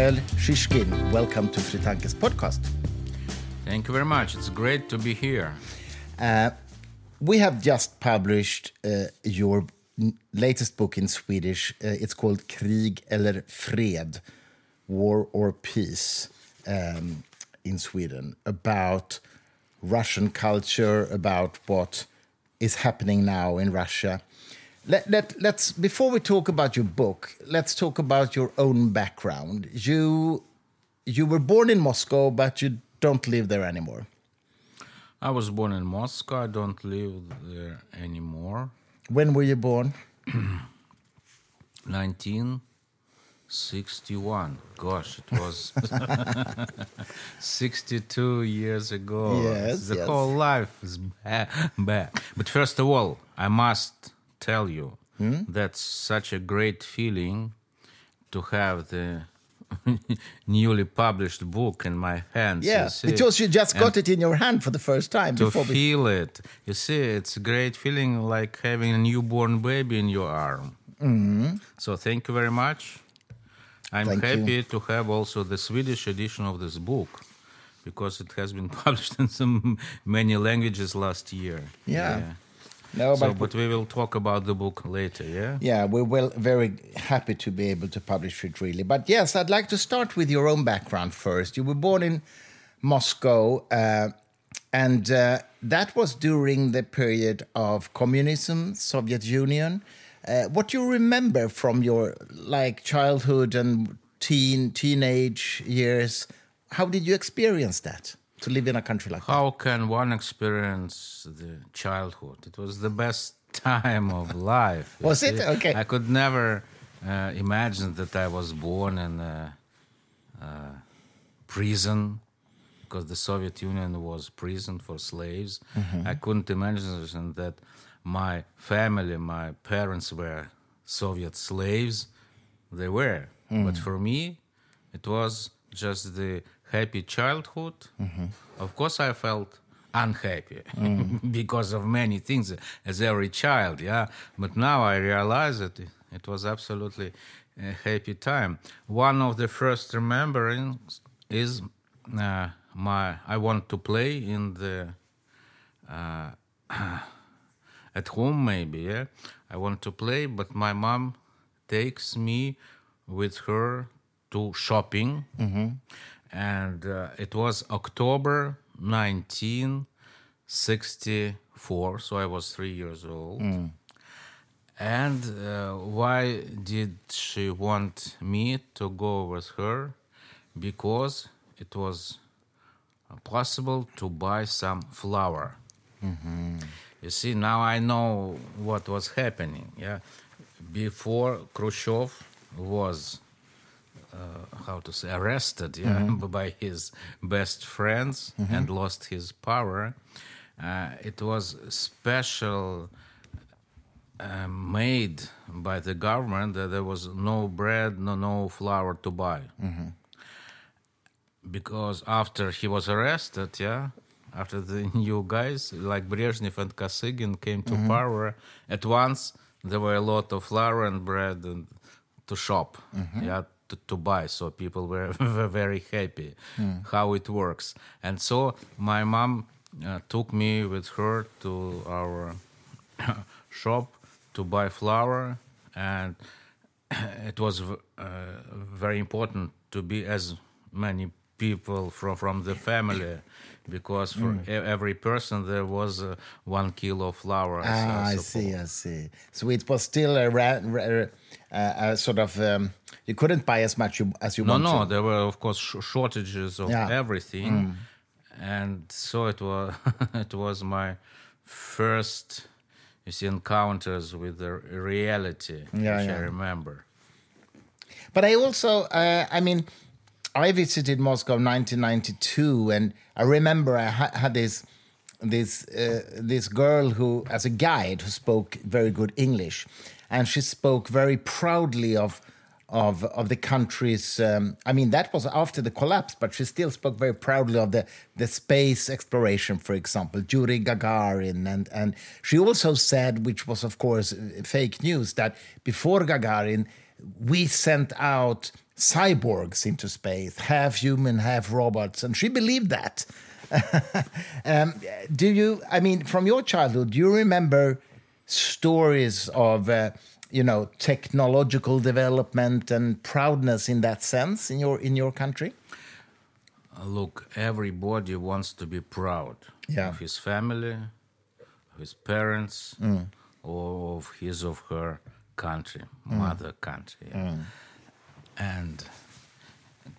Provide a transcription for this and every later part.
Mikhail Shishkin, welcome to Fritankes podcast. Thank you very much. It's great to be here. Uh, we have just published uh, your latest book in Swedish. Uh, it's called Krig eller Fred, War or Peace um, in Sweden, about Russian culture, about what is happening now in Russia. Let, let, let's before we talk about your book, let's talk about your own background. You you were born in Moscow, but you don't live there anymore. I was born in Moscow. I don't live there anymore. When were you born? 1961. Gosh, it was 62 years ago. Yes, the yes. whole life is bad, bad. But first of all, I must tell you Hmm? that's such a great feeling to have the newly published book in my hands. you Yeah, because you just got And- it in your hand for the first time. to before we- feel it. You see, it's a great feeling like having a newborn baby in your arm. So thank you very much. I'm Mm-hmm. Thank you. happy to have also the Swedish edition of this book because it has been published in some many languages last year. Yeah. No, So, but, but we will talk about the book later. Yeah. yeah, we're well, very happy to be able to publish it, really. But yes, I'd like to start with your own background first. You were born in Moscow, uh, and uh, that was during the period of communism, Soviet Union. Uh, what do you remember from your like childhood and teen teenage years? How did you experience that to live in a country like that? How can one experience the childhood? It was the best time of life. Was it? Okay. I could never uh, imagine that I was born in a, uh prison because the Soviet Union was prison for slaves. Mm-hmm. I couldn't imagine that my family, my parents were Soviet slaves. They were. Mm. But for me, it was just the happy childhood. Mm-hmm. Of course, I felt unhappy Mm. because of many things, as every child, yeah. But now I realize that it, was absolutely a happy time. One of the first rememberings is uh, my I want to play in the uh, at home maybe yeah i want to play but my mom takes me with her to shopping and uh, it was october 1964 so i was three years old. And uh, why did she want me to go with her? Because it was possible to buy some flour. You see, now I know what was happening. Yeah, before Khrushchev was, uh, Uh, how to say, arrested yeah, mm-hmm. by his best friends mm-hmm. and lost his power. Uh, it was special uh, made by the government that there was no bread, no no flour to buy. Mm-hmm. Because after he was arrested, yeah, after the new guys like Brezhnev and Kosygin came to power, at once there were a lot of flour and bread and to shop, yeah, to, to buy. So people were, were very happy how it works. And so my mom uh, took me with her to our shop to buy flour, and it was uh, very important to be as many people from from the family because for e- every person there was uh, one kilo of flour. Ah, I suppose. see, I see. So it was still a, ra- ra- uh, sort of um, you couldn't buy as much you, as you No, wanted. no, no, there were of course sh- shortages of Yeah. Mm. everything, and so it was. it was my first, you see, encounters with the reality, Yeah, which yeah. I remember. But I also, uh, I mean, I visited Moscow in 1992, and I remember I ha- had this this uh, this girl who, as a guide, who spoke very good English, and she spoke very proudly of of of the country's. Um, I mean, that was after the collapse, but she still spoke very proudly of the the space exploration, for example, Yuri Gagarin, and and she also said, which was of course fake news, that before Gagarin, we sent out cyborgs into space, half human, half robots, and she believed that. um, do you? I mean, from your childhood, do you remember stories of? Uh, you know, technological development and proudness in that sense in your in your country. Look, everybody wants to be proud Yeah. of his family, of his parents, or of his of her country, mother country. yeah. And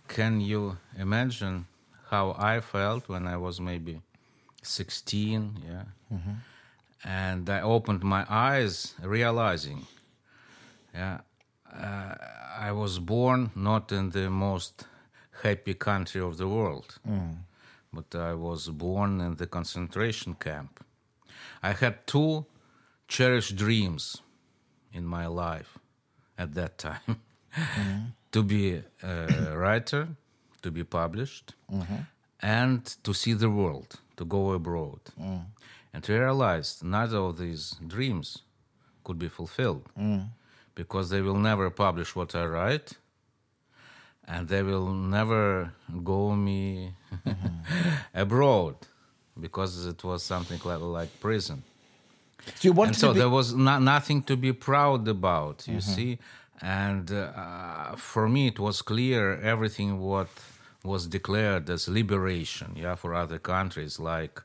can you imagine how I felt when I was maybe 16? Yeah. Mm-hmm. And I opened my eyes realizing, yeah, uh, I was born not in the most happy country of the world, mm. but I was born in the concentration camp. I had two cherished dreams in my life at that time mm-hmm. To be a writer, to be published, and to see the world, to go abroad. And to realize neither of these dreams could be fulfilled because they will never publish what I write and they will never go me abroad because it was something like, like prison. So you wanted And so be, there was no, nothing to be proud about, you see. And uh, for me, it was clear everything what was declared as liberation, yeah, for other countries, like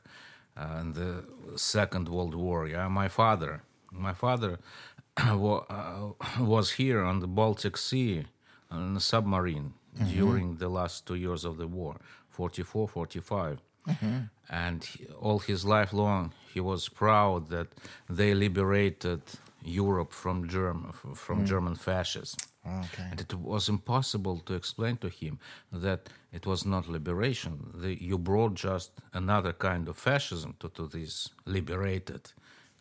uh, in the Second World War. Yeah, my father, my father uh, was here on the Baltic Sea on a submarine during the last two years of the war, 44, 45 Mm-hmm. and he, all his life long he was proud that they liberated Europe from Germ- from mm. German fascism. Okay. And it was impossible to explain to him that it was not liberation. The, you brought just another kind of fascism to, to these liberated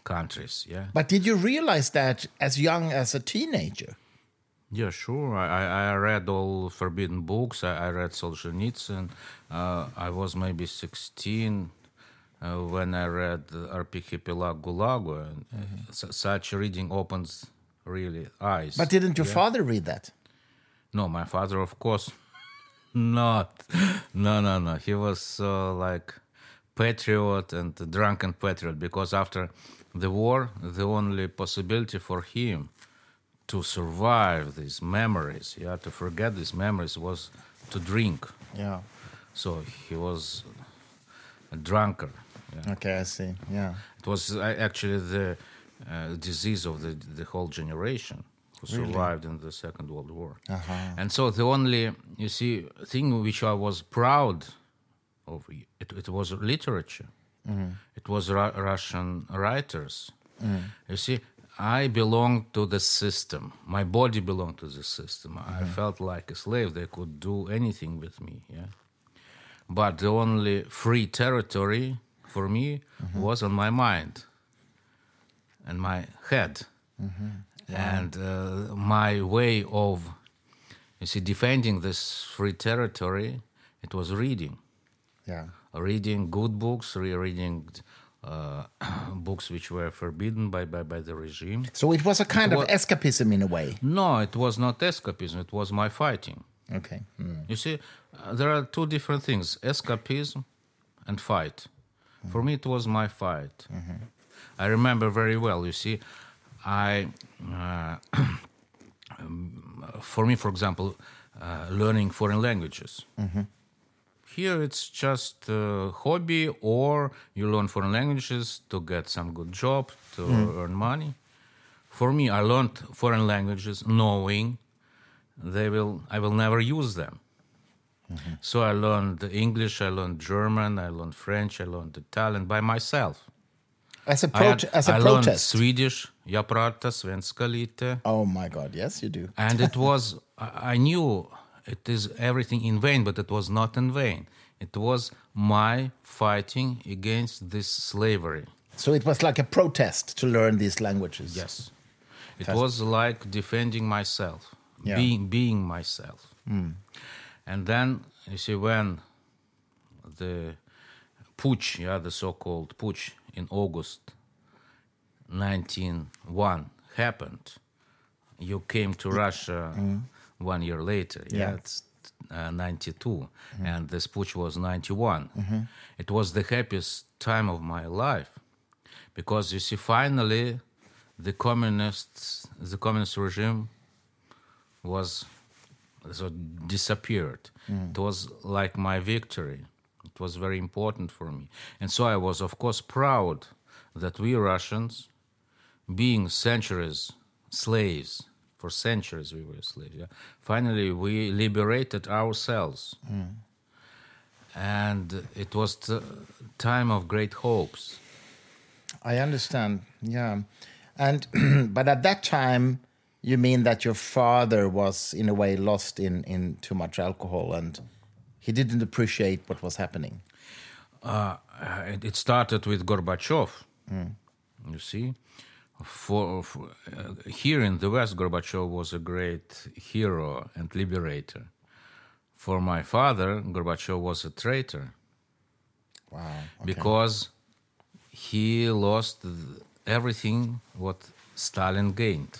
countries. Yeah. but did you realize that as young as a teenager? Yeah, sure. I, I read all forbidden books. I, I read Solzhenitsyn. Uh, I was maybe 16 uh, when I read Archipelago Gulago. Uh, su- such reading opens really eyes. But didn't your father read that? no, my father, of course, not. No, no, no. He was uh, like patriot and drunken patriot because after the war, the only possibility for him to survive these memories, yeah, to forget these memories was to drink. Yeah. So he was a drunkard. Yeah. Okay, I see. Yeah. It was actually the uh, disease of the the whole generation who survived in the Second World War. Uh-huh. And so the only you see thing which I was proud of it, it was literature. Mm-hmm. It was Ru- Russian writers. Mm. You see, I belonged to the system. My body belonged to the system. I mm-hmm. felt like a slave. They could do anything with me. Yeah. But the only free territory for me mm-hmm. was on my mind and my head. Mm-hmm. And uh, my way of, you see, defending this free territory, it was reading. Yeah. Reading good books, rereading uh, books which were forbidden by, by, by the regime. So it was a kind of wa- escapism in a way. No, it was not escapism, it was my fighting. Okay. Mm. You see, uh, there are two different things escapism and fight. For me, it was my fight. I remember very well, you see, I, uh, um, for me, for example, uh, learning foreign languages. Here it's just a hobby, or you learn foreign languages to get some good job to mm. earn money. For me, I learned foreign languages knowing they will I will never use them. Mm-hmm. So I learned English, I learned German, I learned French, I learned Italian by myself. As a, pro- had, as a I protest. learned Swedish. Jag pratar svenska lite. Oh my God, yes you do. and it was, I knew it is everything in vain, but it was not in vain. It was my fighting against this slavery. So it was like a protest to learn these languages. Yes. It was like defending myself, Yeah. being being myself. Hmm. And then you see when the putsch, yeah, the so-called putsch in August 1901 happened, you came to Russia hmm. One year later. Yeah, Yeah. it's uh, 92, mm-hmm. and this putsch was 91. Mm-hmm. It was the happiest time of my life because you see, finally, the communists, the communist regime was so disappeared. Mm. It was like my victory. It was very important for me, and so I was, of course, proud that we Russians, being centuries slaves for centuries, we were slaves. Yeah? Finally, we liberated ourselves, and it was the time of great hopes. I understand. Yeah. And but at that time you mean that your father was in a way lost in in too much alcohol and he didn't appreciate what was happening. uh, it, it started with Gorbachev. You see, for, for uh, here in the West, Gorbachev was a great hero and liberator. For my father, Gorbachev was a traitor Wow. because he lost everything what Stalin gained.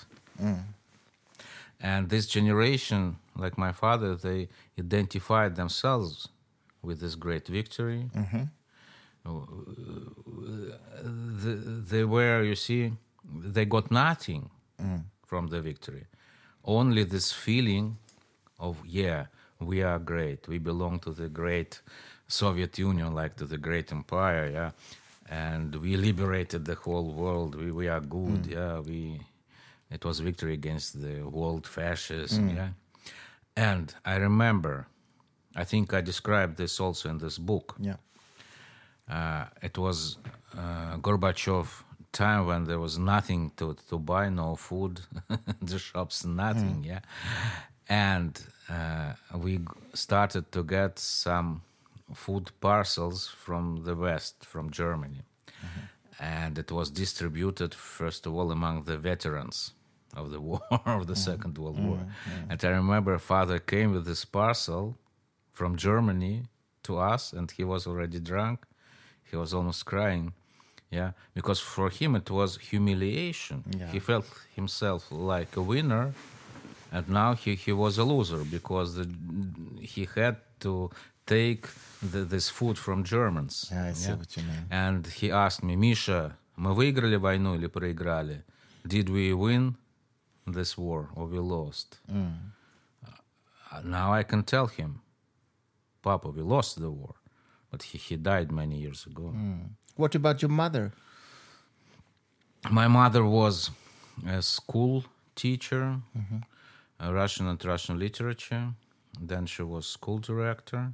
And this generation, like my father, they identified themselves with this great victory. Uh, th- they were, you see, they got nothing from the victory. Only this feeling of, yeah, we are great. We belong to the great Soviet Union, like to the great empire, yeah. And we liberated the whole world. We, we are good, yeah. We, it was victory against the world fascism, yeah. And I remember, I think I described this also in this book Yeah. uh, it was uh, Gorbachev time when there was nothing to, to buy, no food, the shops, nothing, hmm. yeah. And uh, we started to get some food parcels from the West, from Germany. Mm-hmm. And it was distributed, first of all, among the veterans of the war, of the mm-hmm. Second World mm-hmm. War. And I remember father came with this parcel from Germany to us, and he was already drunk. He was almost crying, yeah, because for him it was humiliation. Yeah. He felt himself like a winner, and now he, he was a loser because the, he had to take the, this food from Germans. Yeah, I see what you mean. And he asked me, Misha, мы выиграли войну или проиграли? Did we win this war or we lost? Mm. Uh, now I can tell him, Papa, we lost the war. But he, he died many years ago. Mm. What about your mother? My mother was a school teacher, uh, Russian and Russian literature. Then she was school director.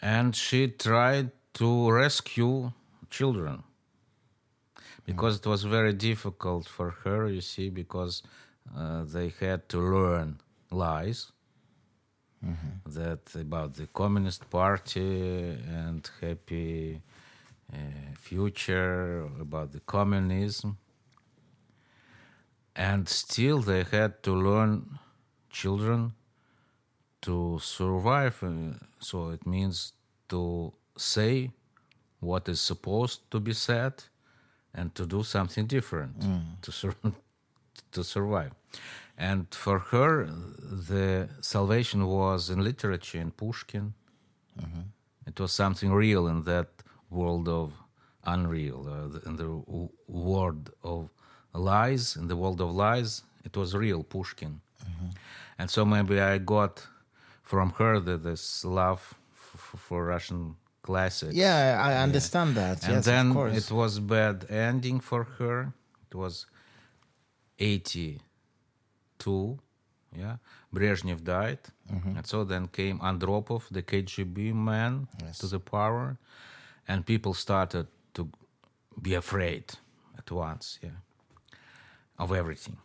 And she tried to rescue children because it was very difficult for her, you see, because uh, they had to learn lies that about the Communist Party and happy Uh, future, about the communism. And still, they had to learn children to survive. uh, so it means to say what is supposed to be said and to do something different mm. to, sur- to survive. And for her, the salvation was in literature, in Pushkin. Mm-hmm. It was something real in that world of unreal, uh, the- in the w- world of lies, in the world of lies, it was real, Pushkin. And so maybe I got from her the, this love f- for Russian classics. Yeah, I understand that. And yes, then of course. it was bad ending for her. It was 82. Yeah, Brezhnev died, and so then came Andropov, the KGB man, to the power, and people started to be afraid at once. Yeah, of everything.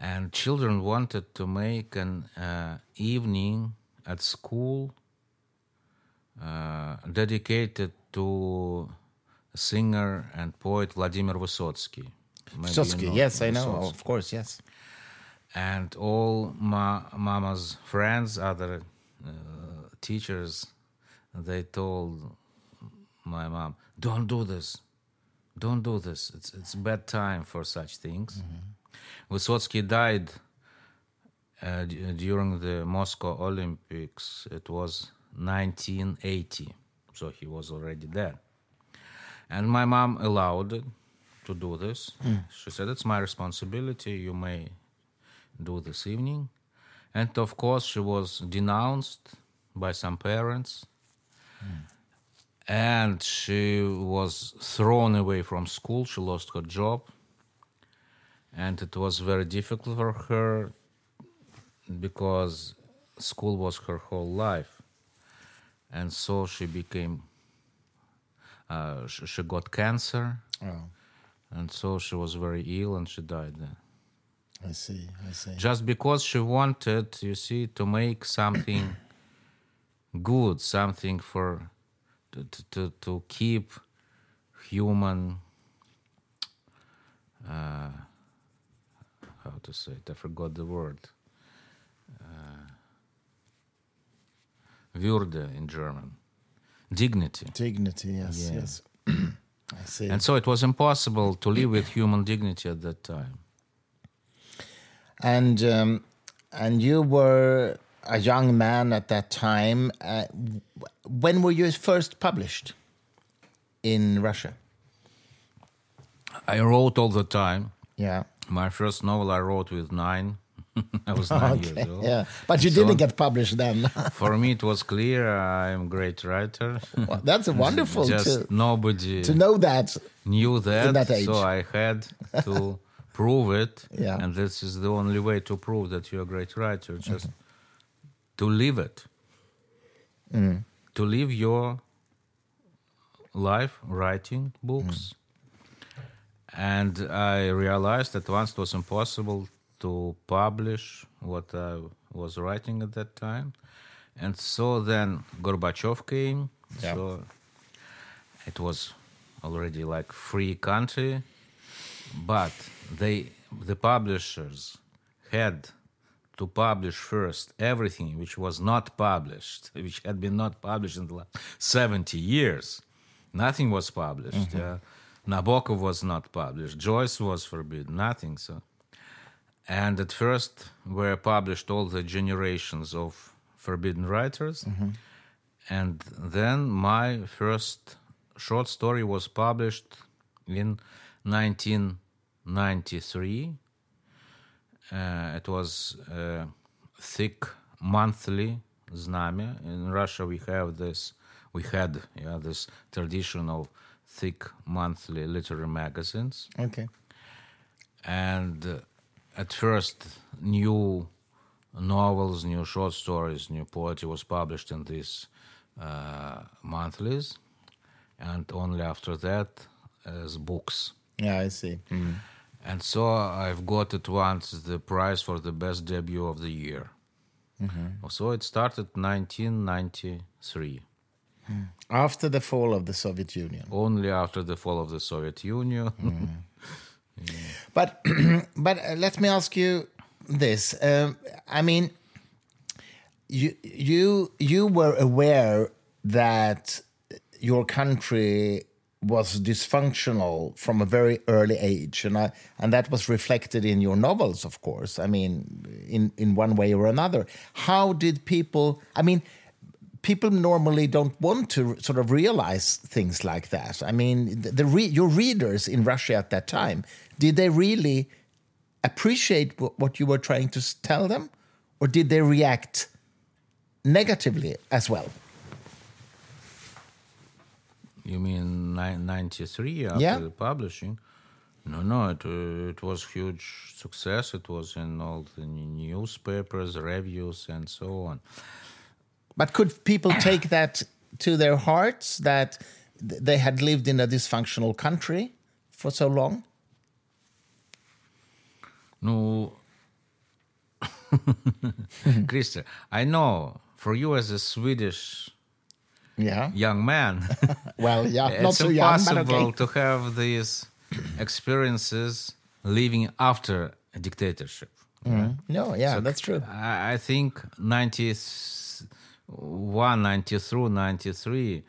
And children wanted to make an uh, evening at school uh, dedicated to singer and poet Vladimir Vysotsky. Maybe you Vysotsky, know yes, I know. Vysotsky. Of course, yes. And all ma- mama's friends, other uh, teachers, they told my mom, "Don't do this, don't do this. It's it's bad time for such things." Mm-hmm. Vysotsky died uh, d- uh, during the Moscow Olympics. It was 1980, so he was already dead. And my mom allowed to do this. Mm. She said, It's my responsibility. You may do this evening. And of course, she was denounced by some parents. And she was thrown away from school. She lost her job. And it was very difficult for her because school was her whole life. And so she became, uh, she, she got cancer. Oh, And so she was very ill and she died there. I see. I see. Just because she wanted, you see, to make something good, something for, to, to, to, keep human, uh, how to say it, I forgot the word. Uh, Würde in German. Dignity. Dignity. Yes. Yeah. Yes. I see. And so it was impossible to live with human dignity at that time. And um, and you were a young man at that time. Uh, when were you first published in Russia? I wrote all the time. Yeah. My first novel I wrote with nine. I was nine Okay. years old. Yeah, but you So- didn't get published then. For me, it was clear I'm a great writer. Well, That's wonderful Just to nobody to know that. knew that, that age. so I had to prove it. Yeah. And this is the only way to prove that you're a great writer, just to live it. Mm. To live your life writing books. Mm. And I realized that once it was impossible to publish what I was writing at that time. And so then Gorbachev came. Yeah. So it was already like free country but they the publishers had to publish first everything which was not published which had been not published in the last 70 years. Nothing was published mm-hmm. yeah. nabokov was not published. Joyce was forbidden nothing so. And at first were published all the generations of forbidden writers. Mm-hmm. And then my first short story was published in 1993 uh, it was a thick monthly znamya in russia we have this we had yeah this tradition of thick monthly literary magazines Okay. and uh, at first new novels new short stories new poetry was published in these uh, monthlies and only after that as books Yeah, I see. Mm. And so i've got at once the prize for the best debut of the year. So it started 1993 After the fall of the Soviet Union. only after the fall of the soviet union. But but uh, let me ask you this. Um, I mean, you you you were aware that your country was dysfunctional from a very early age, and I, and that was reflected in your novels, of course. I mean, in in one way or another. How did people? I mean. People normally don't want to sort of realize things like that. I mean, the, the re- your readers in Russia at that time, did they really appreciate what, what you were trying to tell them, or did they react negatively as well? You mean 93 after Yeah. the publishing? No, no, it, uh, it was huge success. It was in all the newspapers, reviews, and so on. But could people take that to their hearts that th- they had lived in a dysfunctional country for so long? No, Christer, I know for you as a Swedish Yeah. young man, Well, yeah, not it's so young, but impossible okay. to have these experiences living after a dictatorship. No, yeah, that's true. I I think 91, 92, 93,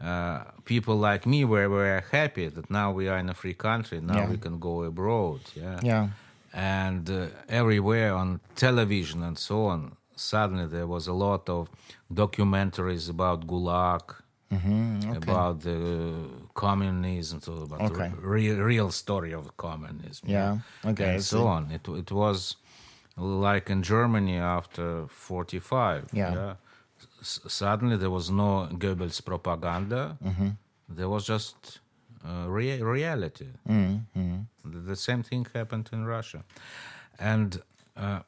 uh, people like me were, were happy that now we are in a free country. Now Yeah. we can go abroad. Yeah. Yeah. and uh, everywhere on television and so on, suddenly there was a lot of documentaries about Gulag, about the communism, so about Okay. the real, real story of communism. Yeah, okay, and so on. It it was like in Germany after forty five. Yeah. S- suddenly there was no Goebbels propaganda. Mm-hmm. There was just uh, rea- reality. Mm-hmm. The, the same thing happened in Russia, and uh,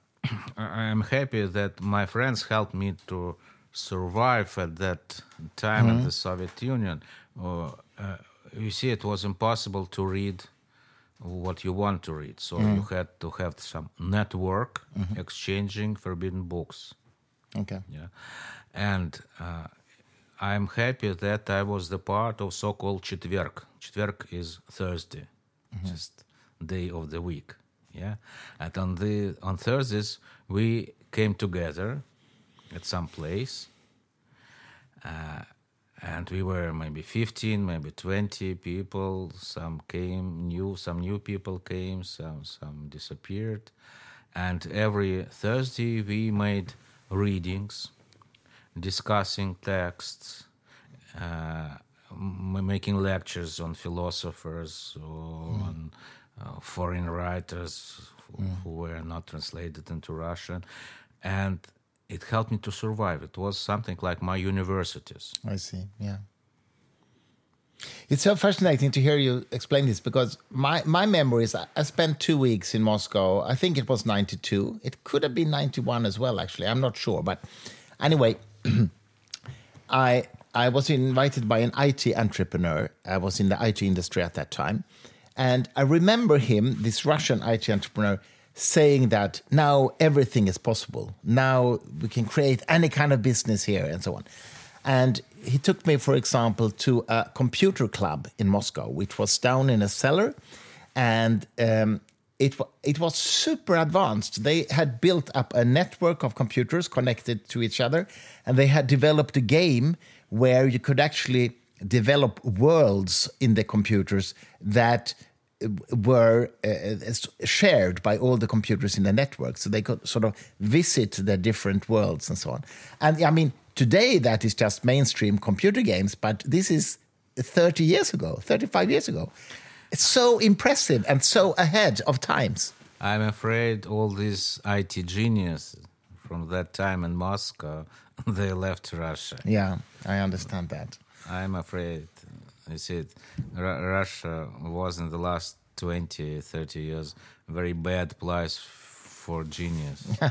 I am happy that my friends helped me to survive at that time Mm-hmm. in the Soviet Union. Uh, uh, you see, it was impossible to read what you want to read, so Mm. you had to have some network exchanging forbidden books. Okay. Yeah, and uh, I'm happy that I was the part of so-called четверг. Четверг is Thursday, just day of the week. Yeah, and on the on Thursdays we came together at some place, uh, and we were maybe 15, maybe 20 people. Some came new, some new people came, some some disappeared, and every Thursday we made readings, discussing texts, uh, making lectures on philosophers, on uh, foreign writers who, who were not translated into Russian, and it helped me to survive. It was something like my universities. I see. Yeah. It's so fascinating to hear you explain this because my, my memory is I I spent two weeks in Moscow. I think it was 92. It could have been 91 as well, actually. I'm not sure. But anyway, I, I was invited by an IT entrepreneur. I was in the IT industry at that time. And I remember him, this Russian IT entrepreneur, saying that now everything is possible. Now we can create any kind of business here and so on. And he took me, for example, to a computer club in Moscow, which was down in a cellar. And um, it, it was super advanced. They had built up a network of computers connected to each other, and they had developed a game where you could actually develop worlds in the computers that were uh, shared by all the computers in the network so they could sort of visit the different worlds and so on. And i mean today that is just mainstream computer games but this is 30 years ago 35 years ago. It's so impressive and so ahead of times. I'm afraid all these IT geniuses from that time in Moscow, they left Russia. yeah i understand that. I'm afraid, you see, it, Ru- Russia was in the last 20, 30 years a very bad place for genius.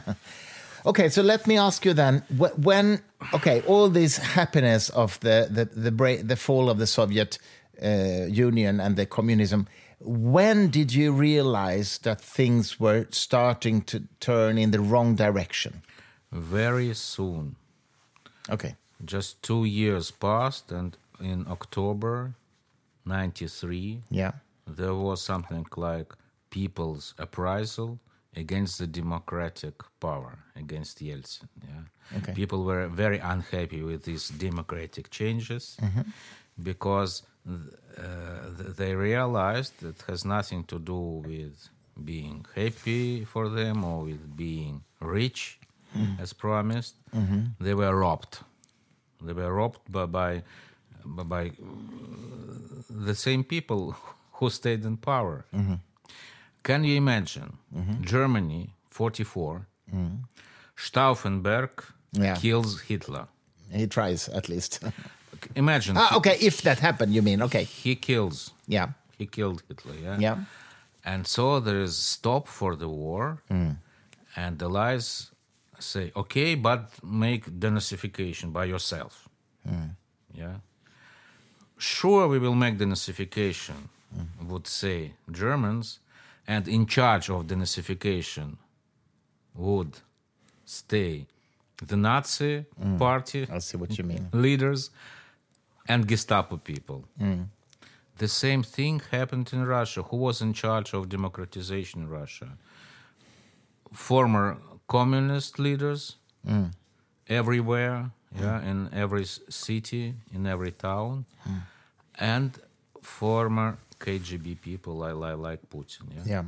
Okay, so let me ask you then: when okay, all this happiness of the the the, the fall of the Soviet uh, Union and the communism, when did you realize that things were starting to turn in the wrong direction? very soon, Okay, just two years passed, and in October 93, yeah, there was something like people's appraisal against the democratic power against Yeltsin. Yeah, Okay. people were very unhappy with these democratic changes mm-hmm. because uh, they realized that it has nothing to do with being happy for them or with being rich mm-hmm. as promised. Mm-hmm. They were robbed. They were robbed by by, by, uh, the same people who stayed in power. Mm-hmm. Can you imagine mm-hmm. Germany 44 mm-hmm. Stauffenberg Yeah. kills Hitler. he tries at least. Imagine ah, okay, if that happened, you mean? Okay, he kills yeah, he killed Hitler, yeah. yeah, And so there is stop for the war, mm. and the lies say, okay, but make denazification by yourself. Mm. Yeah. Sure, we will make denazification, mm-hmm. would say Germans, and in charge of denazification would stay the Nazi mm. party I see what you mean. leaders and Gestapo people. Mm. The same thing happened in Russia. Who was in charge of democratization in Russia? Former communist leaders mm. everywhere, yeah, in every city, in every town, and former KGB people like, like, like Putin. Yeah? Yeah,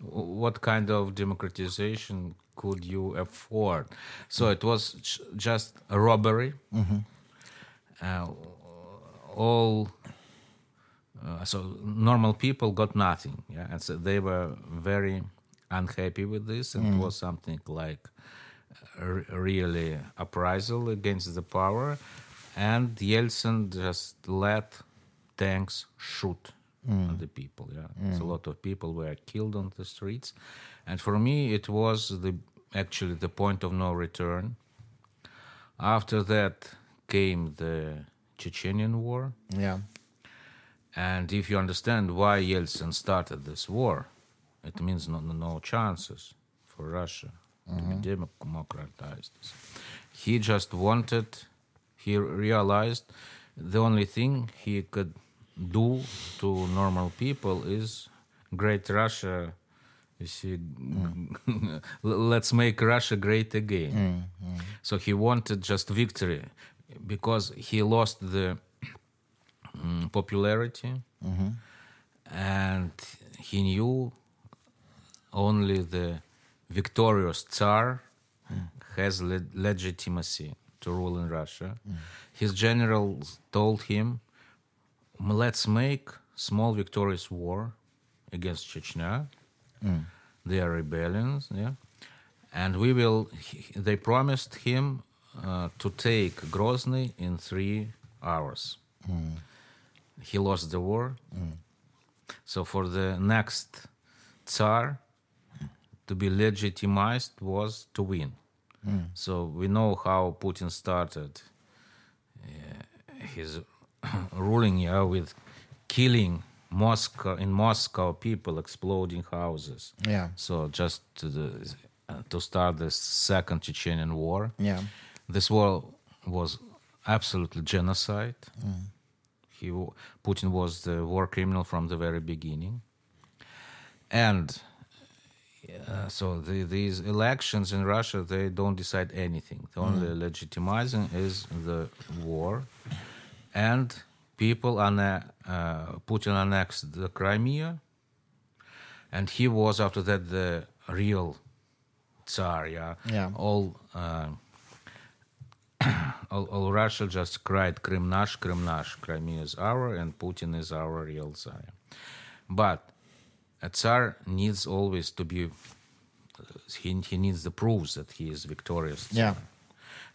what kind of democratization could you afford? So it was just a robbery. Uh, all uh, so normal people got nothing, yeah, and so they were very unhappy with this, and it was something like really uprisal against the power, and Yeltsin just let tanks shoot on the people. Yeah, mm. so a lot of people were killed on the streets, and for me it was the actually the point of no return. After that came the Chechenian War, Yeah. and if you understand why Yeltsin started this war, it means no- no chances for Russia Mm-hmm. to be democratized. He just wanted, he realized the only thing he could do to normal people is great Russia. You see, mm. let's make Russia great again. Mm, mm. So he wanted just victory because he lost the mm, popularity mm-hmm. and he knew only the victorious Tsar has le- legitimacy to rule in Russia. His generals told him, let's make small victorious war against Chechnya. They are rebellions, yeah. And we will, he- they promised him uh, to take Grozny in three hours. He lost the war. So for the next Tsar to be legitimized was to win. So we know how Putin started uh, his ruling yeah, with killing Moscow in Moscow people exploding houses. Yeah. So just to the uh, to start the second Chechenian war. Yeah. This war was absolutely genocide. He Putin was the war criminal from the very beginning, and uh, so the, these elections in Russia they don't decide anything. The only legitimizing is the war, and people anna- uh, Putin annexed the Crimea, and he was after that the real Tsar. Yeah, Yeah. all. Uh, all, all Russia just cried Krim nash, Krim nash, Crimea is our, and Putin is our real Tsar. But a Tsar needs always to be, uh, he, he needs the proofs that he is victorious. Yeah.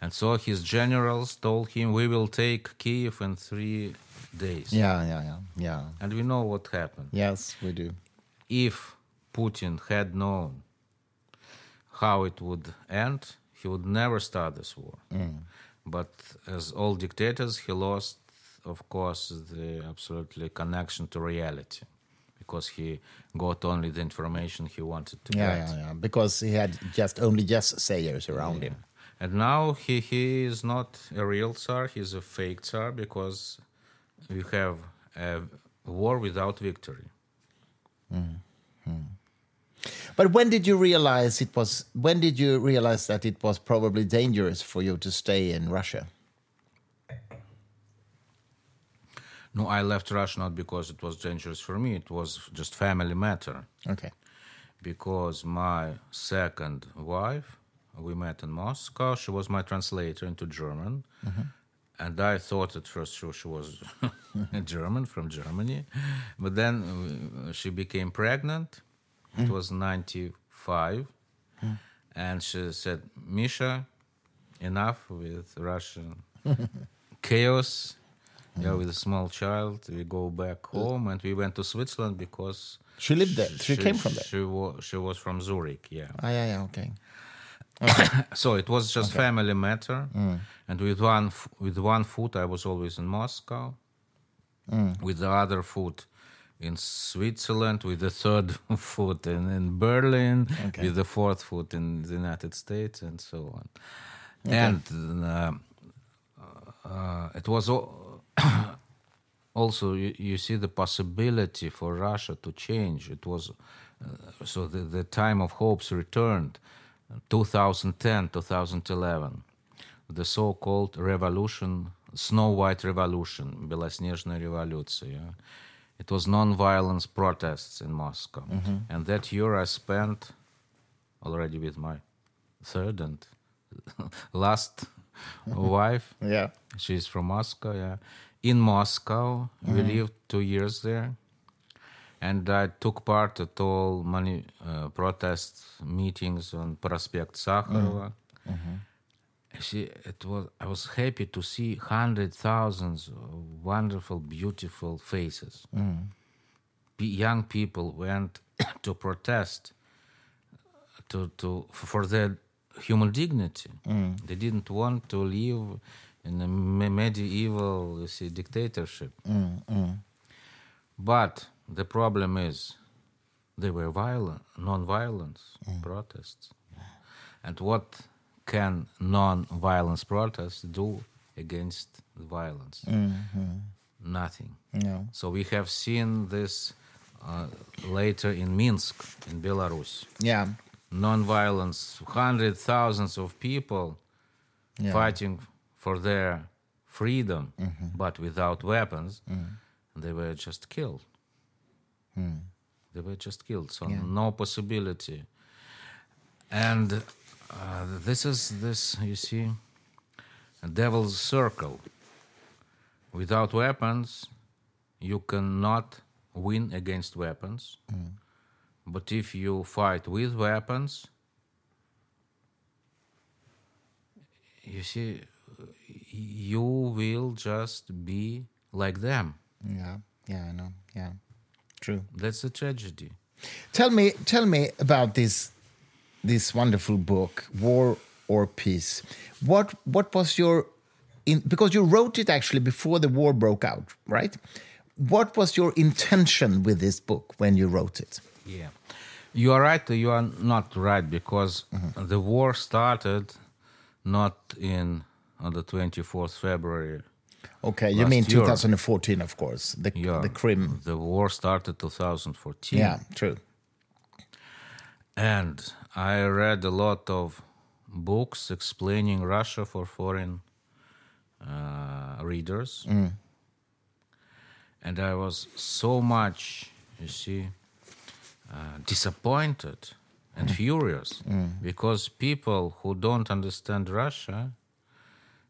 And so his generals told him, we will take Kiev in three days. Yeah. Yeah. Yeah. Yeah. And we know what happened. Yes, we do. If Putin had known how it would end, he would never start this war. Mm. But as all dictators, he lost, of course, the absolutely connection to reality because he got only the information he wanted to Yeah, get. yeah, yeah. Because he had just only just sayers around him. And now he, he is not a real Tsar, he's a fake Tsar because we have a war without victory. Mm-hmm. But when did you realize it was? When did you realize that it was probably dangerous for you to stay in Russia? No, I left Russia not because it was dangerous for me, it was just family matter. Okay. because my second wife, we met in Moscow. She was my translator into German. Mm-hmm. And I thought at first she, she was a German from Germany. But then uh, she became pregnant. It mm. was 95. Mm. And she said, Misha, enough with Russian chaos. Yeah, with a small child, we go back home, and we went to Switzerland because She lived there. She came from there? She was she was from Zurich. Yeah. Ah, yeah, yeah. Okay. So it was just family matter, and with one with one foot I was always in Moscow, with the other foot in Switzerland, with the third foot in, in Berlin, Okay. with the fourth foot in the United States, and so on. Okay. And uh, uh, it was al- also you, you see the possibility for Russia to change. It was uh, so the, the time of hopes returned, 2010, 2011, the so-called revolution, Snow White Revolution, Белоснежная революция. it was non-violence protests in Moscow, and that year I spent already with my third and last wife. Yeah. She's from Moscow, yeah. in Moscow, we mm-hmm. lived two years there, and I took part at all many uh, protest meetings on Prospect Sakharova. Mm-hmm. Mm-hmm. See, it was. I was happy to see hundred thousands of wonderful, beautiful faces. Pe- young people went to protest to, to for their human dignity. Mm. They didn't want to live in a me- medieval you see, dictatorship. Mm, mm. But the problem is they were violent, non-violence mm. protests. And what can non-violence protests do against violence? Mm-hmm. Nothing. No. So we have seen this uh, later in Minsk, in Belarus. Yeah. Non-violence, hundred thousands of people Yeah. fighting for their freedom, mm-hmm. but without weapons. Mm-hmm. They were just killed. Hmm. They were just killed. So no possibility. And uh, this is this you see, a devil's circle. Without weapons, you cannot win against weapons. Hmm. But if you fight with weapons, you see, you will just be like them. Yeah. Yeah, I know. Yeah. True. That's a tragedy. Tell me, tell me about this this wonderful book, War or Peace. What what was your in, because you wrote it actually before the war broke out, right? What was your intention with this book when you wrote it? Yeah. You are right, you are not right, because mm-hmm. the war started not in on the 24th February. Okay, you mean year. 2014, of course, the Yeah, the Crim. The war started 2014. Yeah, true. And I read a lot of books explaining Russia for foreign uh, readers. And I was so much, you see, uh, disappointed and furious because people who don't understand Russia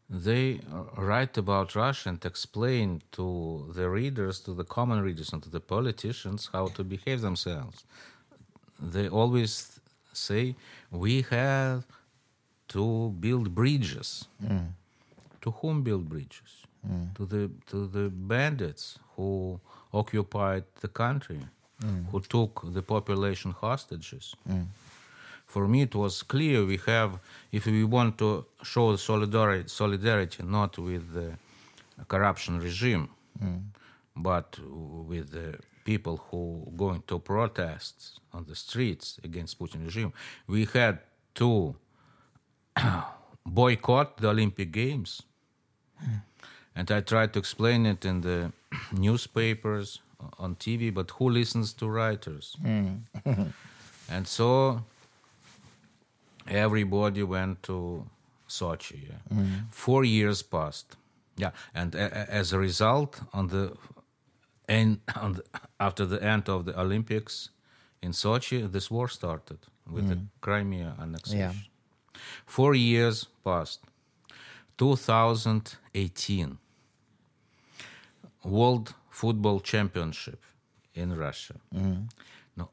they write about Russia and explain to the readers, to the common readers, and to the politicians how to behave themselves. They always say, We have to build bridges. Mm. To whom build bridges? Mm. To, the, to the bandits who occupied the country, mm. who took the population hostages for me it was clear we have if we want to show solidarity solidarity not with the corruption regime mm. but with the people who going to protests on the streets against Putin regime. We had to boycott the Olympic Games. Hmm. And I tried to explain it in the newspapers on TV but who listens to writers? Hmm. And so everybody went to Sochi. Yeah. Mm. Four years passed. Yeah, and a- as a result, on the and on the, after the end of the Olympics in Sochi, this war started with the mm. Crimea annexation. Four years passed. 2018, World Football Championship in Russia. Mm. No,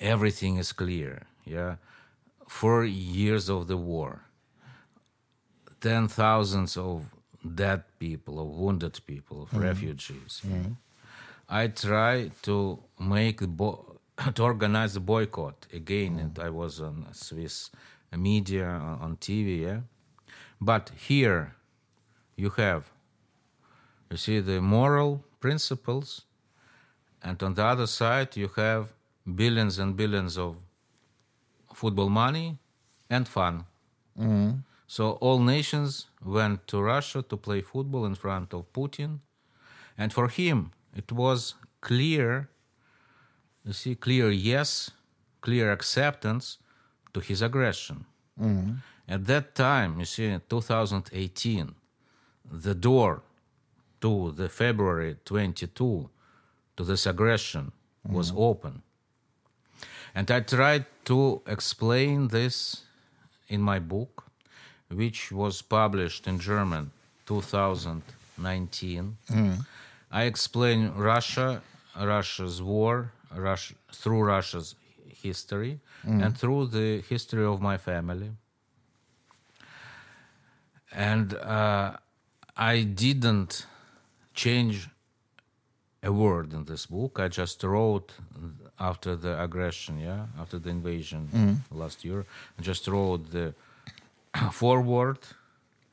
everything is clear. Yeah, four years of the war, ten thousands of dead people, of wounded people, of mm-hmm. refugees. I try to make bo- to organize a boycott again, and I was on Swiss media on, on TV. Yeah, but here you have, you see the moral principles, and on the other side you have billions and billions of football money and fun. Mm-hmm. So all nations went to Russia to play football in front of Putin, and for him it was clear. You see, clear yes, clear acceptance to his aggression. Mm-hmm. At that time, you see, in 2018, the door to the February 22 to this aggression was mm-hmm. open. And I tried to explain this in my book, which was published in German 2019. I explain Russia, Russia's war, Russia, through Russia's history, and through the history of my family. And uh, I didn't change a word in this book. I just wrote after the aggression, yeah, after the invasion last year. I just wrote the forward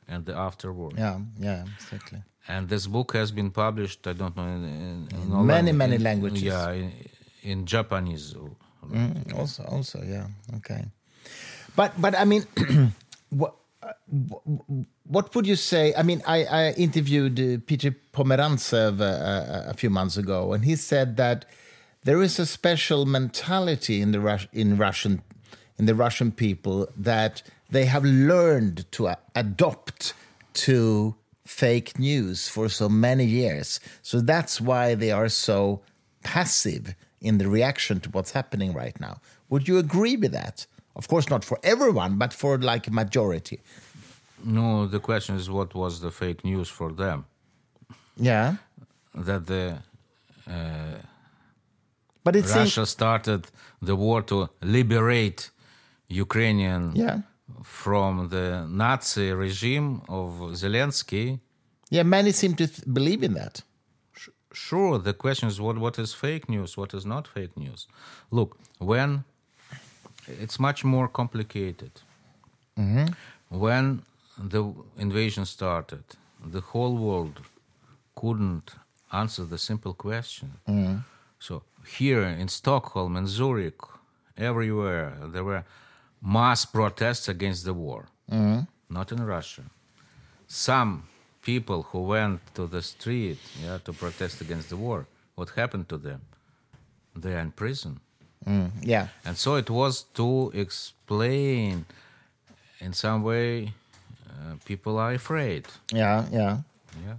and the afterword. Yeah, yeah, exactly. And this book has been published. I don't know in, in, in all Many, langu- many in- languages. Yeah, in, in Japanese. Mm, also, also, yeah, okay. But, but I mean, what, uh, what would you say? I mean, I, I interviewed uh, Peter Pomerantsev uh, a few months ago, and he said that there is a special mentality in the Rus- in Russian in the Russian people that they have learned to a- adopt to fake news for so many years. So that's why they are so passive in the reaction to what's happening right now. Would you agree with that? Of course, not for everyone, but for like a majority. No, the question is what was the fake news for them? Yeah, That the uh, but it seems Russia started the war to liberate Ukrainian yeah, from the Nazi regime of Zelensky. yeah. Many seem to th- believe in that. Sure, the question is what, what is fake news, what is not fake news. Look, when it's much more complicated. Mm-hmm. When the invasion started, the whole world couldn't answer the simple question. Mm-hmm. So here in Stockholm and Zurich, everywhere, there were mass protests against the war. Not in Russia. Some people who went to the street yeah, to protest against the war, what happened to them? They are in prison. Yeah, And so it was to explain in some way uh, people are afraid. yeah, yeah. Yeah.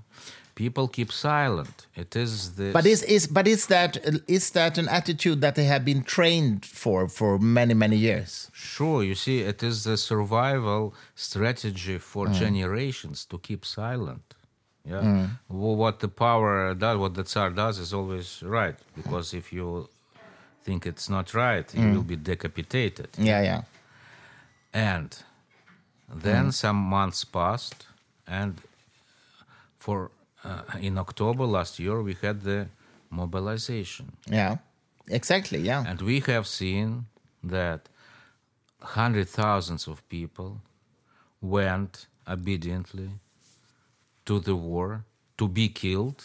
People keep silent. It is the But is is but is that is that an attitude that they have been trained for for many many years? sure you see it is the survival strategy for mm. generations to keep silent. Yeah. Mm. Wh- What the power does, what the Tsar does, is always right because if you think it's not right, you mm. will be decapitated. Yeah, yeah, And then some months passed, and for uh, in October last year we had the mobilization, yeah. Exactly. Yeah, and we have seen that hundred thousands of people went obediently to the war to be killed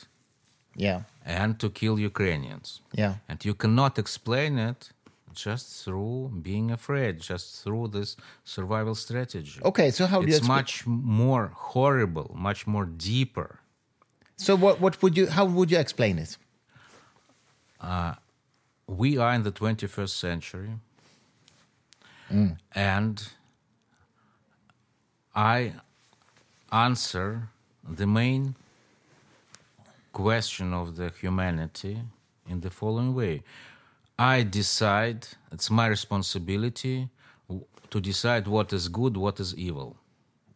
yeah, and to kill Ukrainians. yeah. And you cannot explain it just through being afraid, just through this survival strategy. Okay, so how do you? it's much more horrible, much more deeper. So what what would you? How would you explain it? Uh, we are in the 21st century, mm. and I answer the main question of the humanity in the following way I decide, it's my responsibility to decide what is good, what is evil.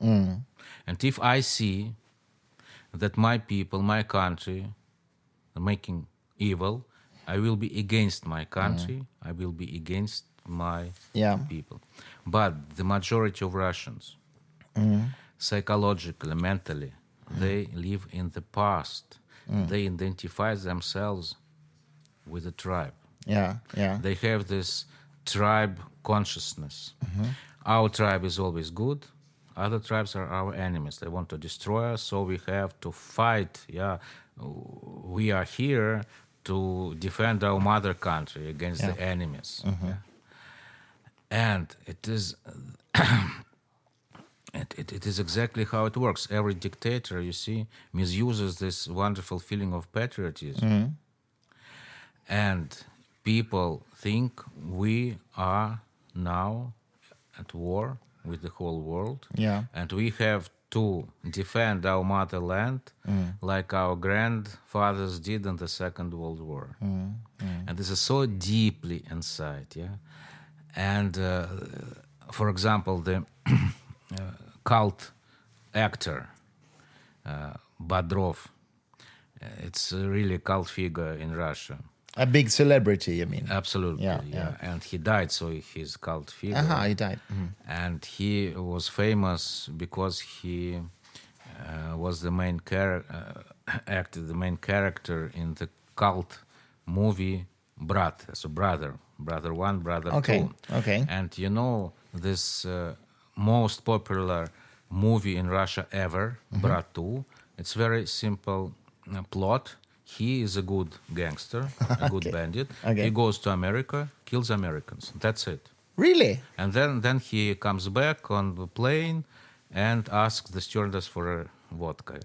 Mm. And if I see that my people, my country, are making evil, I will be against my country, I will be against my Yeah. people. But the majority of Russians, mm-hmm. psychologically, mentally, mm-hmm. they live in the past. Mm. They identify themselves with a tribe. Yeah, yeah, They have this tribe consciousness. Mm-hmm. Our tribe is always good. Other tribes are our enemies. They want to destroy us, so we have to fight. Yeah, we are here to defend our mother country against the enemies. Mm-hmm. Yeah. And it is. It, it, it is exactly how it works. Every dictator, you see, misuses this wonderful feeling of patriotism mm-hmm. and people think we are now at war with the whole world. Yeah. And we have to defend our motherland like our grandfathers did in the Second World War. And this is so deeply inside, yeah. And uh, for example, the uh, cult actor uh, Bodrov, uh, it's a really cult figure in Russia. A big celebrity, I mean. Absolutely, Yeah, yeah, yeah. And he died, so he's cult figure. Aha, he died. Mhm. And he was famous because he uh, was the main char- uh, acted the main character in the cult movie Brat, so brother, brother one, brother Okay, two. okay. And you know this uh, most popular movie in Russia ever, Mm-hmm. Brat two. It's very simple uh, plot. He is a good gangster, a good Okay, bandit. okay. He goes to America, kills Americans. That's it. Really? And then, then he comes back on the plane and asks the stewardess for a vodka.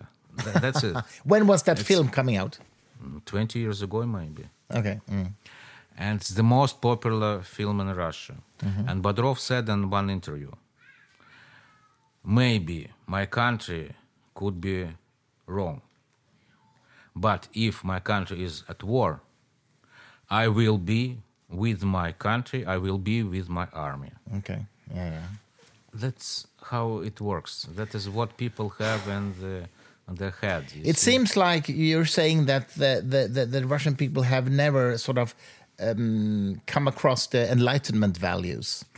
Tha- that's it. When was that film coming out? 20 years ago, maybe. Okay. mm. And it's the most popular film in Russia. And Bodrov said in one interview maybe my country could be wrong. But if my country is at war, I will be with my country, I will be with my army. Okay. Yeah, yeah. That's how it works. That is what people have in, the, their head. It see. seems like you're saying that the, the, the, the Russian people have never sort of um, come across the Enlightenment values.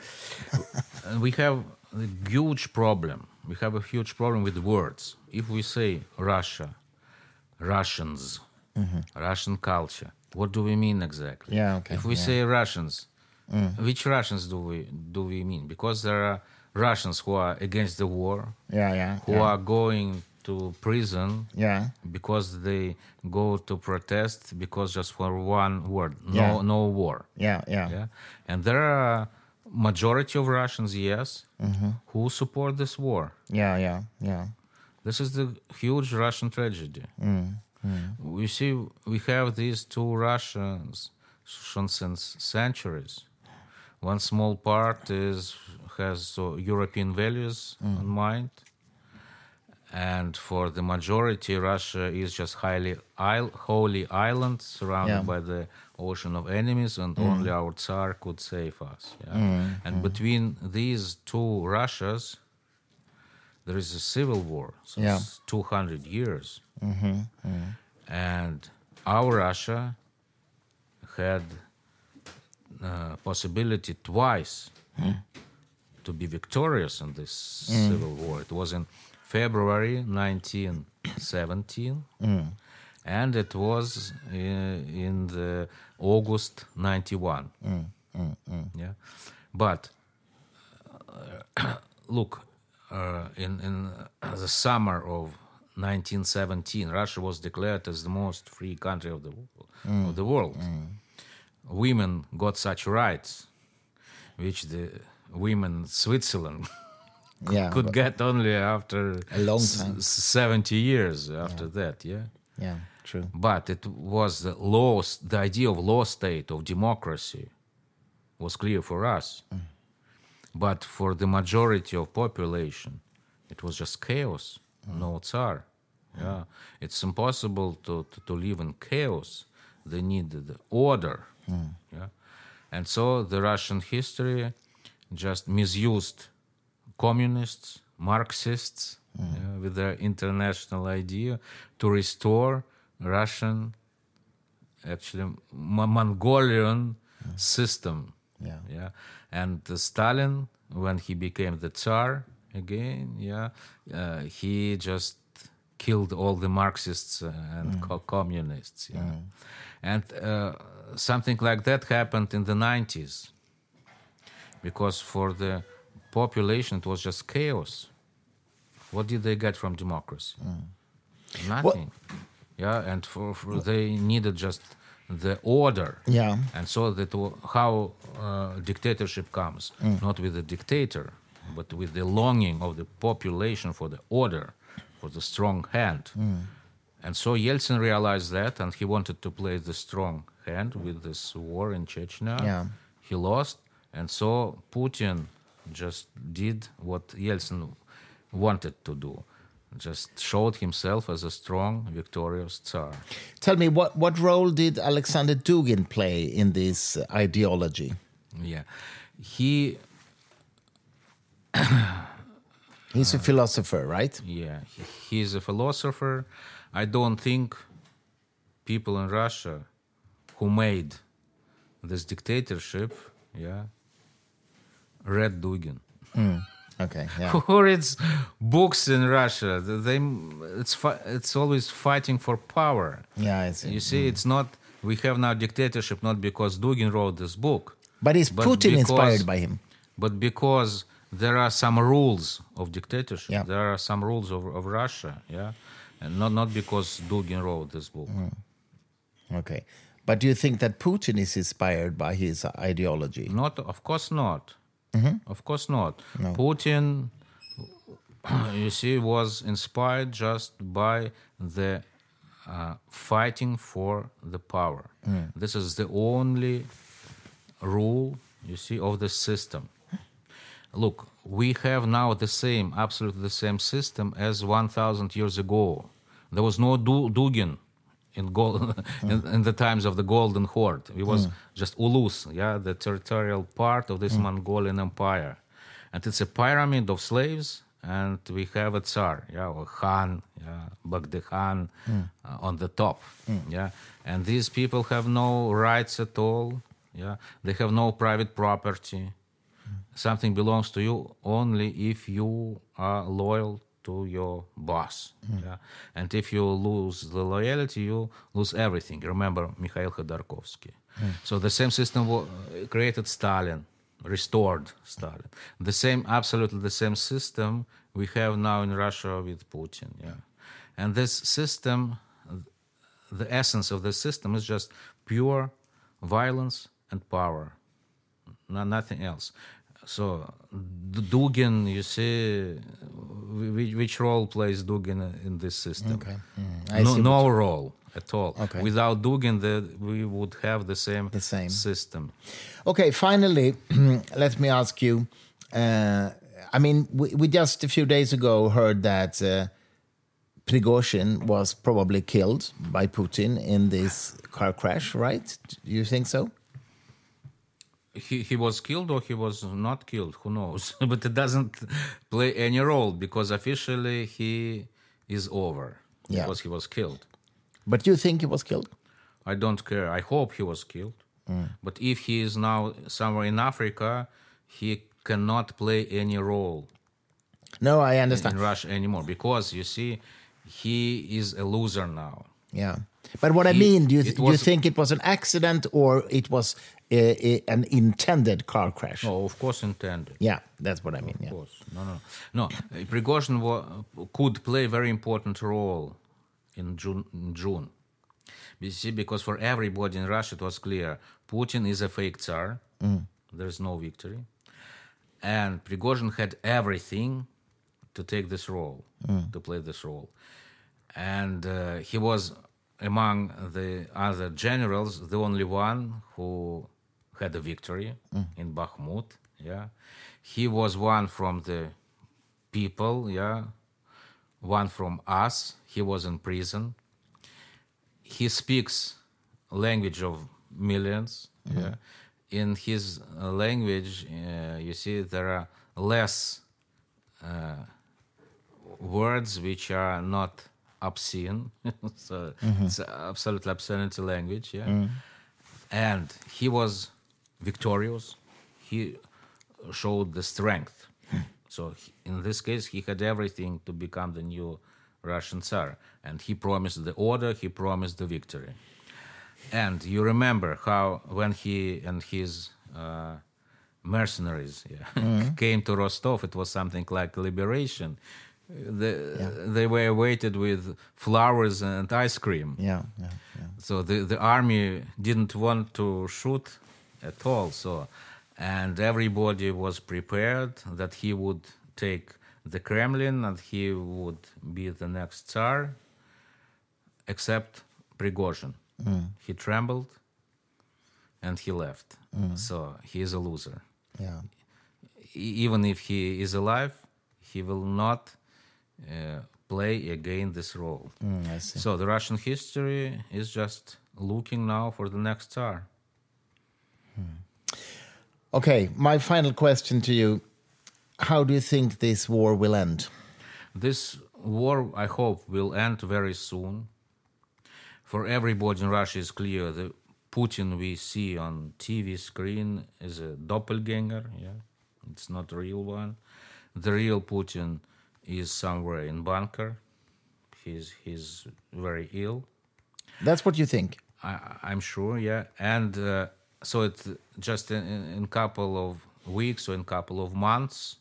We have a huge problem. We have a huge problem with words. If we say Russia, Russians, Russian culture, what do we mean exactly? Yeah, okay, If we yeah. say Russians, which Russians do we do we mean? Because there are Russians who are against the war, Yeah, yeah. who yeah. are going to prison Yeah. because they go to protest because just for one word, no Yeah. no war. Yeah, yeah. Yeah, and there are majority of Russians, yes, Mm-hmm. who support this war. Yeah, yeah, yeah. This is the huge Russian tragedy. Mm, We see we have these two Russians since centuries. One small part is has so European values Mm. in mind, and for the majority, Russia is just highly isle, holy island surrounded Yeah. Mm. by the ocean of enemies, and only our Tsar could save us. Yeah? And between these two Russias, there is a civil war since Yeah. 200 years. Mm-hmm. And our Russia had uh, possibility twice to be victorious in this civil war. It was in February 1917, and it was uh, in the August 91. Yeah, but uh, look, uh, in in uh, the summer of 1917, Russia was declared as the most free country of the wo- of the world. Women got such rights, which the women in Switzerland Yeah. could get only after A long time. 70 years after that. Yeah. yeah, true. But it was the law, the idea of law state, of democracy, was clear for us. But for the majority of population, it was just chaos, no tsar. Yeah, it's impossible to, to, to live in chaos. They needed order. Yeah, and so the Russian history just misused communists, Marxists, yeah, with their international idea to restore Russian, actually Mo- Mongolian system. Yeah. yeah. And Stalin, when he became the Tsar again, yeah, uh, he just killed all the Marxists uh, and co- communists. Yeah. And uh, something like that happened in the 90s because for the population it was just chaos. What did they get from democracy? Nothing. yeah, and for, for they needed just the order. Yeah. And so that how uh, dictatorship comes, not with the dictator, but with the longing of the population for the order, for the strong hand. And so Yeltsin realized that, and he wanted to play the strong hand with this war in Chechnya. Yeah. He lost, and so Putin just did what Yeltsin wanted to do, just showed himself as a strong, victorious Tsar. Tell me, what, what role did Alexander Dugin play in this ideology? Yeah, he He's a philosopher, right? Yeah, he, he's a philosopher. I don't think people in Russia who made this dictatorship, yeah, read Dugin. Hmm. Okay, yeah. Who reads books in Russia? They, it's it's always fighting for power. Yeah, I see. You see, it's not. We have now dictatorship not because Dugin wrote this book, But is Putin because- inspired by him? but because there are some rules of dictatorship. Yeah. There are some rules of, of Russia, yeah, and not not because Dugin wrote this book. Mm. Okay. But do you think that Putin is inspired by his ideology? Not, of course not. Mm-hmm. Of course not. Putin, you see, was inspired just by the uh, fighting for the power. Mm. This is the only rule, you see, of the system. Look, we have now the same, absolutely the same system as 1,000 years ago. There was no du- Dugin in, gold, in, hmm. in the times of the Golden Horde. It was hmm. just Ulus, yeah, the territorial part of this hmm. Mongolian empire. And it's a pyramid of slaves, and we have a Tsar, yeah, or Khan, yeah, Bagdi Khan uh, on the top, yeah. And these people have no rights at all, yeah. They have no private property something belongs to you only if you are loyal to your boss. Yeah? And if you lose the loyalty, you lose everything. Remember Mikhail Khodorkovsky. Hmm. So the same system created Stalin, restored Stalin. The same, absolutely the same system we have now in Russia with Putin. Yeah. And this system, the essence of the system is just pure violence and power no, nothing else. So D- Dugin, you see, which, which role plays Dugin in this system? Okay. I no, no role at all. Okay. Without Dugin, the, we would have the same, The same. system. Okay, finally, let me ask you. Uh, I mean, we, we just a few days ago heard that uh, Prigozhin was probably killed by Putin in this car crash, right? Do you think so? He, he was killed or he was not killed, who knows? but it doesn't play any role because officially he is over Yeah. because he was killed. But you think he was killed? I don't care. I hope he was killed. Mm. But if he is now somewhere in Africa, he cannot play any role No, I understand in. Russia anymore because you see, he is a loser now. Yeah. But what I mean, do you, it do you think it was an accident or it was an intended car crash? No, of course intended. Yeah, that's what I mean. Of Yeah. course. No, no, no. Uh, Prigozhin wa- could play a very important role in June. In June. You see, because for everybody in Russia it was clear Putin is a fake Tsar. There's no victory. And Prigozhin had everything to take this role, to play this role. And uh, he was among the other generals the only one who had a victory in Bakhmut. Yeah, he was one from the people. Yeah, one from us. He was in prison. He speaks language of 1000000s Yeah, in his uh, language, uh, you see there are less uh, words which are not obscene. so it's absolutely obscenity language. Yeah, and he was victorious. He showed the strength. so he- in this case, he had everything to become the new Russian Tsar, and he promised the order. He promised the victory. And you remember how when he and his uh, mercenaries yeah, came to Rostov, it was something like liberation. The, They were waited with flowers and ice cream. Yeah, yeah, yeah. So the, the army didn't want to shoot at all. So, and everybody was prepared that he would take the Kremlin and he would be the next Tsar, except Prigozhin. He trembled and he left. So he is a loser. yeah. even if he is alive, he will not uh, play again this role. Mm, I see. So the Russian history is just looking now for the next Tsar. Okay, my final question to you: How do you think this war will end? This war, I hope, will end very soon. For everybody in Russia is clear the Putin we see on TV screen is a doppelganger. Yeah, it's not a real one. The real Putin is somewhere in bunker. He's he's very ill. That's what you think. I, I'm sure, yeah. And uh, so it's just in, in couple of weeks or in couple of months,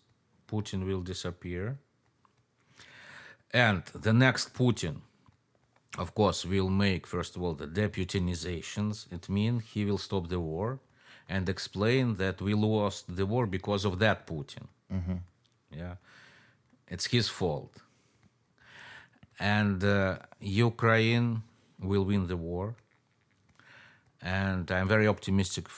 Putin will disappear. And the next Putin, of course, will make, first of all, the deputinizations. It means he will stop the war and explain that we lost the war because of that Putin. Yeah. It's his fault. And uh, Ukraine will win the war. And I'm very optimistic f-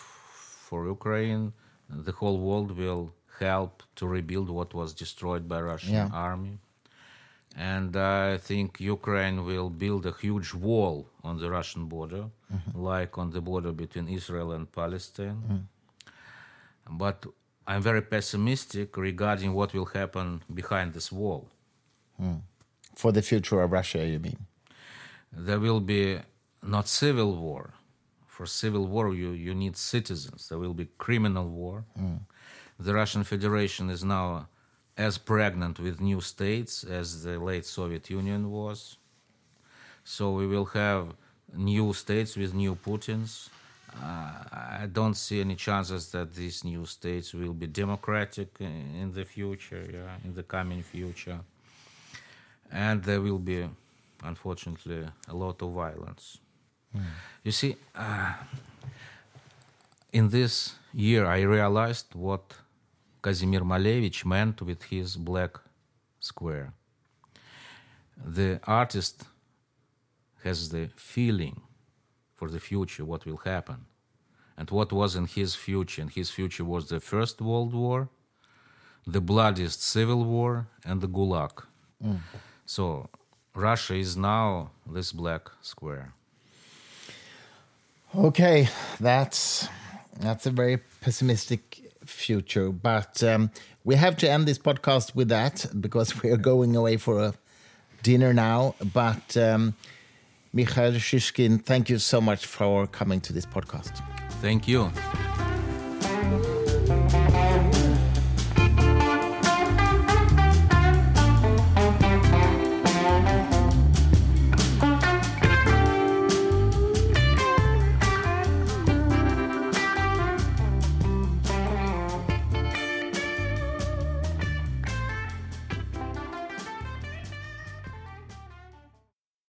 for Ukraine. The whole world will help to rebuild what was destroyed by Russian Yeah. army. And I think Ukraine will build a huge wall on the Russian border, mm-hmm. like on the border between Israel and Palestine. Mm-hmm. But I'm very pessimistic regarding what will happen behind this wall. Hmm. For the future of Russia, you mean? there will be not civil war. For civil war, you, you need citizens. There will be criminal war. The Russian Federation is now as pregnant with new states as the late Soviet Union was. So we will have new states with new Putins. Uh, I don't see any chances that these new states will be democratic in in the future, yeah, in the coming future and there will be, unfortunately, a lot of violence. You see, uh, in this year, I realized what Kazimir Malevich meant with his black square. The artist has the feeling for the future, what will happen. And what was in his future? And his future was the First World War, the bloodiest civil war, and the Gulag. So Russia is now this black square. Okay, that's that's a very pessimistic future, but um, we have to end this podcast with that because we are going away for a dinner now. But um, Mikhail Shishkin, thank you so much for coming to this podcast. Thank you.